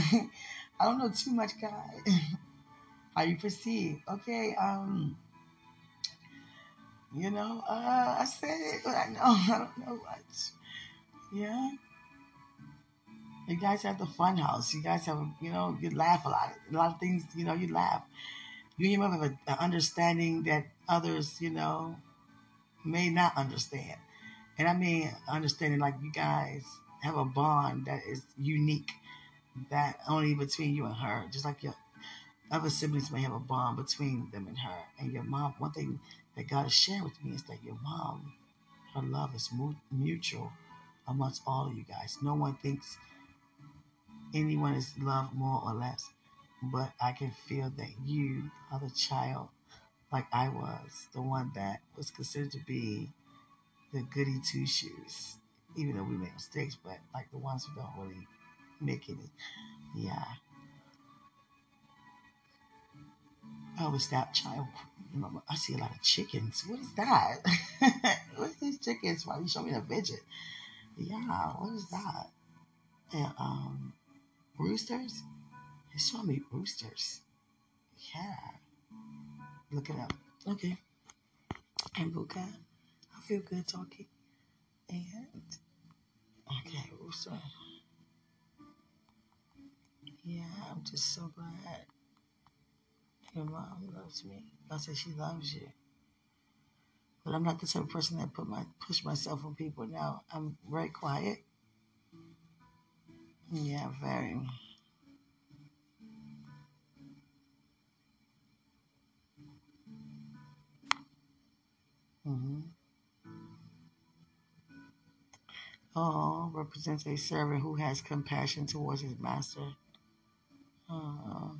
I don't know too much, guy. <laughs> How you perceive? Okay. Um. You know, uh, I said it, but I know <laughs> I don't know much. Yeah. You guys have the fun house. You guys have, you know, you laugh a lot. A lot of things, you know, you laugh. You even have an understanding that others, you know, may not understand. And I mean, understanding like you guys have a bond that is unique, that only between you and her. Just like your other siblings may have a bond between them and her. And your mom, one thing that God has shared with me is that your mom, her love is mutual amongst all of you guys. No one thinks anyone is loved more or less, but I can feel that you are the child, like I was, the one that was considered to be the goody two shoes, even though we make mistakes, but like the ones who don't really make any. Yeah. I was that child. I see a lot of chickens. What is that? <laughs> What's these chickens? Why you show me a midget? Yeah, what is that? And um, roosters. It's showing me roosters. Yeah. Look it up. Okay. And Buka. I feel good talking. And okay, rooster. Yeah, I'm just so glad your mom loves me. I said she loves you. But I'm not the type of person that put my push myself on people now. I'm very quiet. Yeah, very. Mm-hmm. Oh, represents a servant who has compassion towards his master. Oh,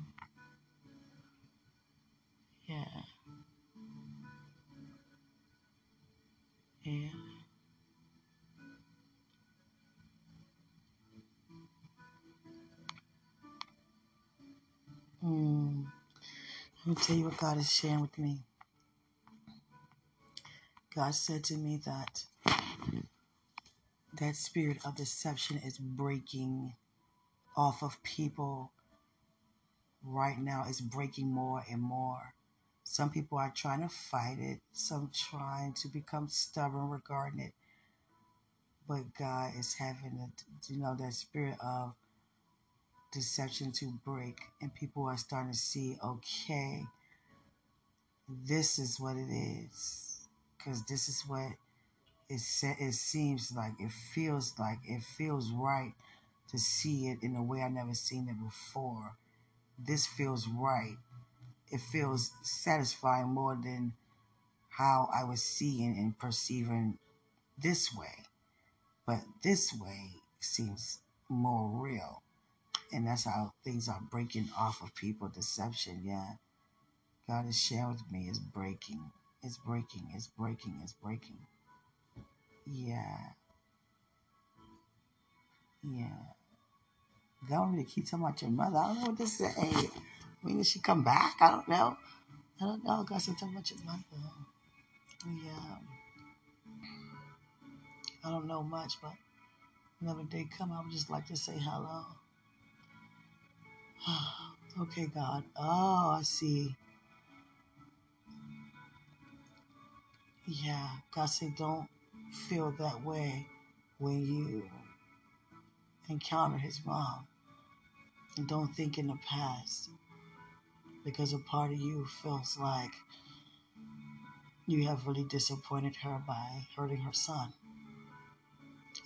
yeah. Yeah. Mm. Let me tell you what God is sharing with me. God said to me that that spirit of deception is breaking off of people right now. It's breaking more and more. Some people are trying to fight it, some trying to become stubborn regarding it. But God is having it, you know, that spirit of deception to break and people are starting to see, okay, this is what it is. Because this is what it, se- it seems like, it feels like, it feels right to see it in a way I never seen it before. This feels right. It feels satisfying more than how I was seeing and perceiving this way. But this way seems more real. And that's how things are breaking off of people. Deception, yeah. God is sharing with me. It's breaking. It's breaking. It's breaking. It's breaking. Yeah. Yeah. Want me to keep talking about your mother. I don't know what to say. When did she come back? I don't know. I don't know. God said talking about your mother. Yeah. I don't know much, but whenever they come, I would just like to say hello. <sighs> okay, God. Oh, I see. Yeah, God said don't feel that way when you encounter his mom. And don't think in the past because a part of you feels like you have really disappointed her by hurting her son.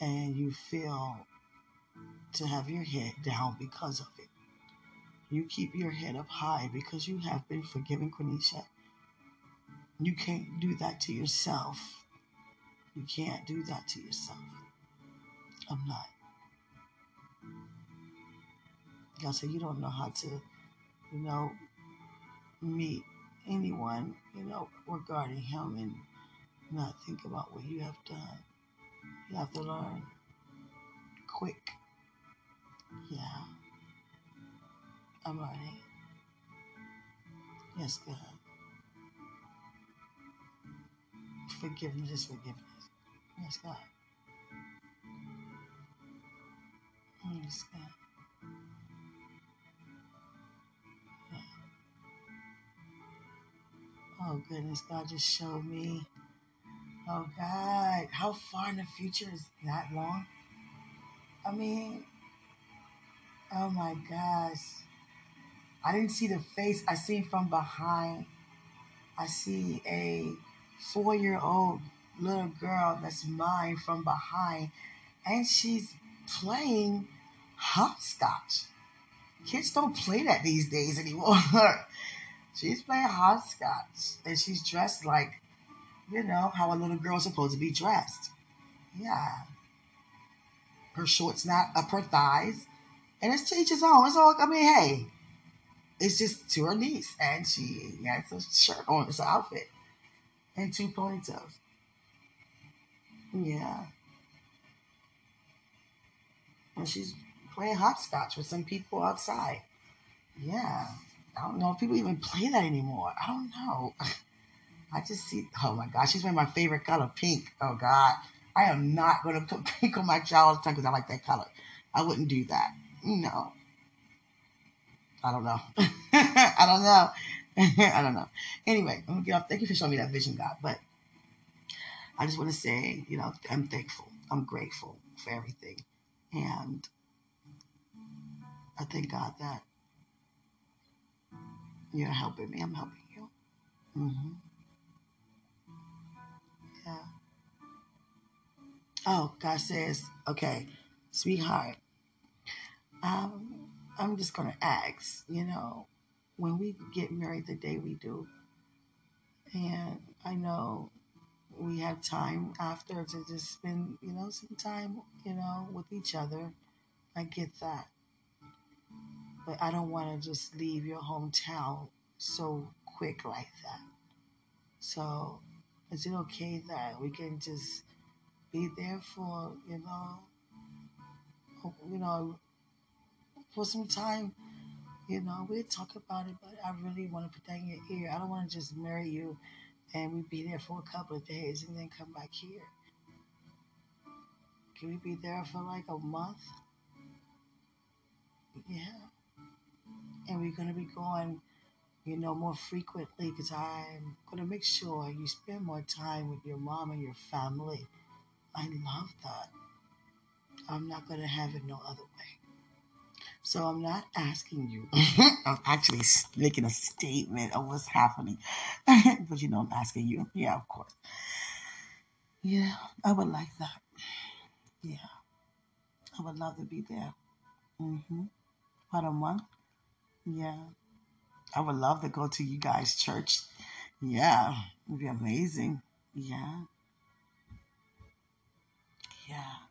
And you feel to have your head down because of it. You keep your head up high because you have been forgiven, Quenisha. You can't do that to yourself. You can't do that to yourself. I'm not. God said, You don't know how to, you know, meet anyone, you know, regarding Him and not think about what you have done. You have to learn quick. Yeah. I'm learning. Yes, God. Forgiveness is forgiveness. Yes, God. Yes. Oh, goodness. God just showed me. Oh, God. How far in the future is that long? I mean, oh, my gosh. I didn't see the face. I see from behind. I see a four year old little girl that's mine from behind, and she's playing hopscotch. Kids don't play that these days anymore. <laughs> she's playing hopscotch, and she's dressed like, you know, how a little girl's supposed to be dressed. Yeah. Her shorts not up her thighs, and it's teacher's own. It's all, I mean, hey, it's just to her knees, and she has a shirt on, this outfit, and two ponytails. Yeah. And she's playing hopscotch with some people outside. Yeah. I don't know if people even play that anymore. I don't know. <laughs> I just see, oh my God, she's wearing my favorite color, pink. Oh God. I am not going <laughs> to put pink on my child because I like that color. I wouldn't do that. No. I don't know. <laughs> I don't know. I don't know. Anyway, I'm gonna get off. Thank you for showing me that vision, God. But I just want to say, you know, I'm thankful. I'm grateful for everything. And I thank God that you're helping me. I'm helping you. Mm-hmm. Yeah. Oh, God says, okay, sweetheart, um, I'm just going to ask, you know, when we get married the day we do, and I know we have time after to just spend, you know, some time, you know, with each other. I get that. But I don't want to just leave your hometown so quick like that. So, is it okay that we can just be there for, you know, you know, for some time? You know, we'll talk about it, but I really want to put that in your ear. I don't want to just marry you and we'd be there for a couple of days and then come back here. Can we be there for like a month? Yeah. And we're going to be going, you know, more frequently because I'm going to make sure you spend more time with your mom and your family. I love that. I'm not going to have it no other way. So I'm not asking you. <laughs> I'm actually making a statement of what's happening. <laughs> but you know, I'm asking you. Yeah, of course. Yeah, I would like that. Yeah, I would love to be there. Mm-hmm. About a month. Yeah, I would love to go to you guys' church. Yeah, it'd be amazing. Yeah, yeah.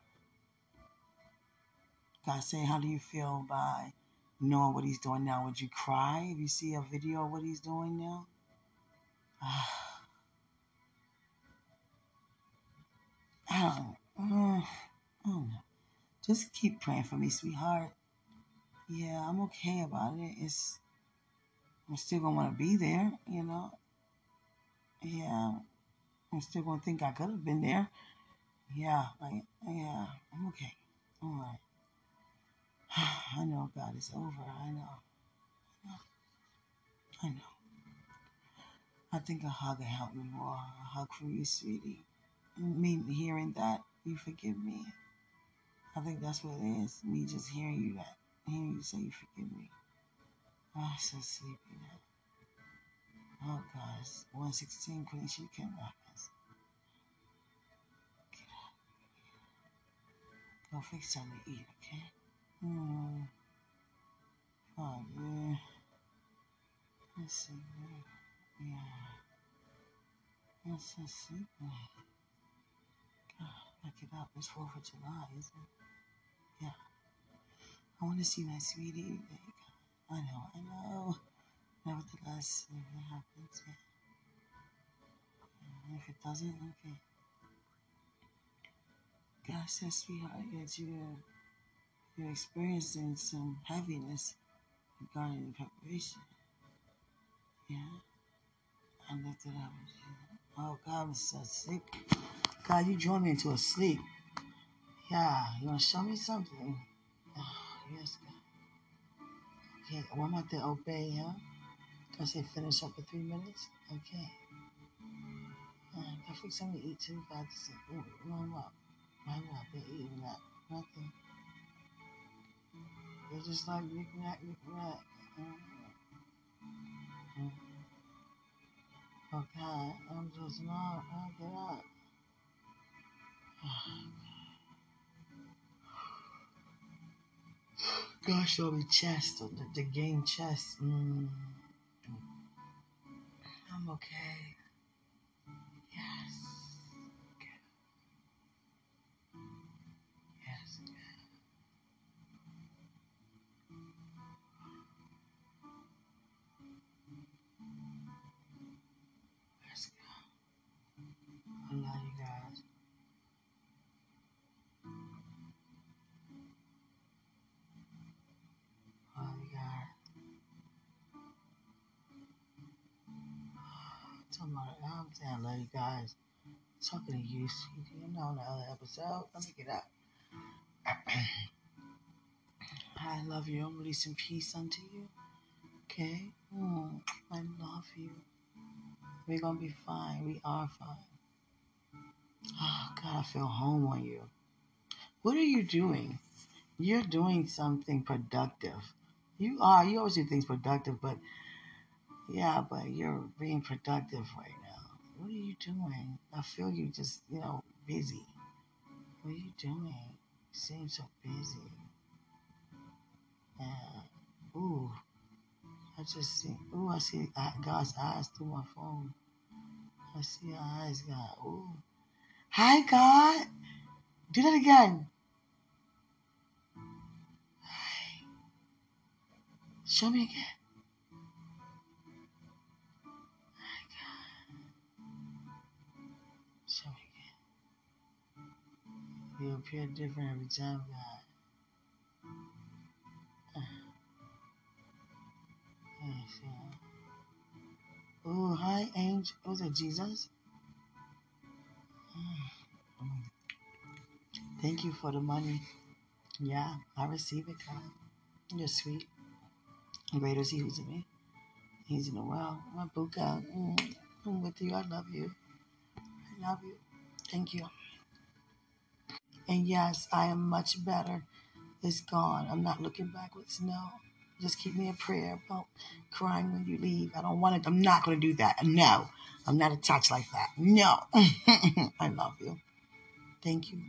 God saying, how do you feel by knowing what he's doing now? Would you cry if you see a video of what he's doing now? <sighs> I don't, I don't know. Just keep praying for me, sweetheart. Yeah, I'm okay about it. It's I'm still gonna want to be there, you know. Yeah, I'm still gonna think I could have been there. Yeah, like yeah, I'm okay. All right. <sighs> I know God is over. I know. I know. I think a hug will help me more. A hug from you, sweetie. Me hearing that you forgive me. I think that's what it is. Me just hearing you that, hearing you say you forgive me. Oh, I'm so sleepy now. Oh God, it's 116. Queen, she. Get up. Go fix something to eat, okay? Hmm. Oh yeah. Let's see. Yeah. I'm so sleepy. God, I get up. It's 4th of July, isn't it? Yeah. I want to see my sweetie. I know, I know. Nevertheless, if it happens, yeah. if it doesn't, okay. God says, sweetheart, that you're, you're experiencing some heaviness regarding the preparation. Yeah. I it up. Oh, God, I'm so sick. God, you drove me into a sleep. Yeah, you want to show me something? Oh, yes, God. Okay, well, I'm about to obey, huh? I say finish up for three minutes? Okay. Uh, I fix something to eat too. God, just warm up. Have I been eating that? Nothing. It's just like knick-knack, knick-knack. God, I'm just not. I'll get up. God showed me chest, the, the game chest. Mm. I'm okay. About it. I'm saying love you guys. Talking to you. You know, the other episode. Let me get up. <clears throat> I love you. I'm releasing peace unto you. Okay? Mm, I love you. We're to be fine. We are fine. Oh, God, I feel home on you. What are you doing? You're doing something productive. You are. You always do things productive, but yeah, but you're being productive right now. What are you doing? I feel you just, you know, busy. What are you doing? You seem so busy. Yeah. Ooh. I just see. Ooh, I see uh, God's eyes through my phone. I see your eyes, God. Ooh. Hi, God. Do that again. Hi. Show me again. You appear different every time, God. <sighs> Oh, hi, Angel. Was it Jesus? Mm. <sighs> Thank you for the money. Yeah, I receive it, God. You're sweet. Greater is He who's in me. He's in the world. My Buka. Mm. I'm with you. I love you. I love you. Thank you. And yes, I am much better. It's gone. I'm not looking backwards. No. Just keep me in prayer about crying when you leave. I don't want it. I'm not going to do that. No. I'm not attached like that. No. <laughs> I love you. Thank you.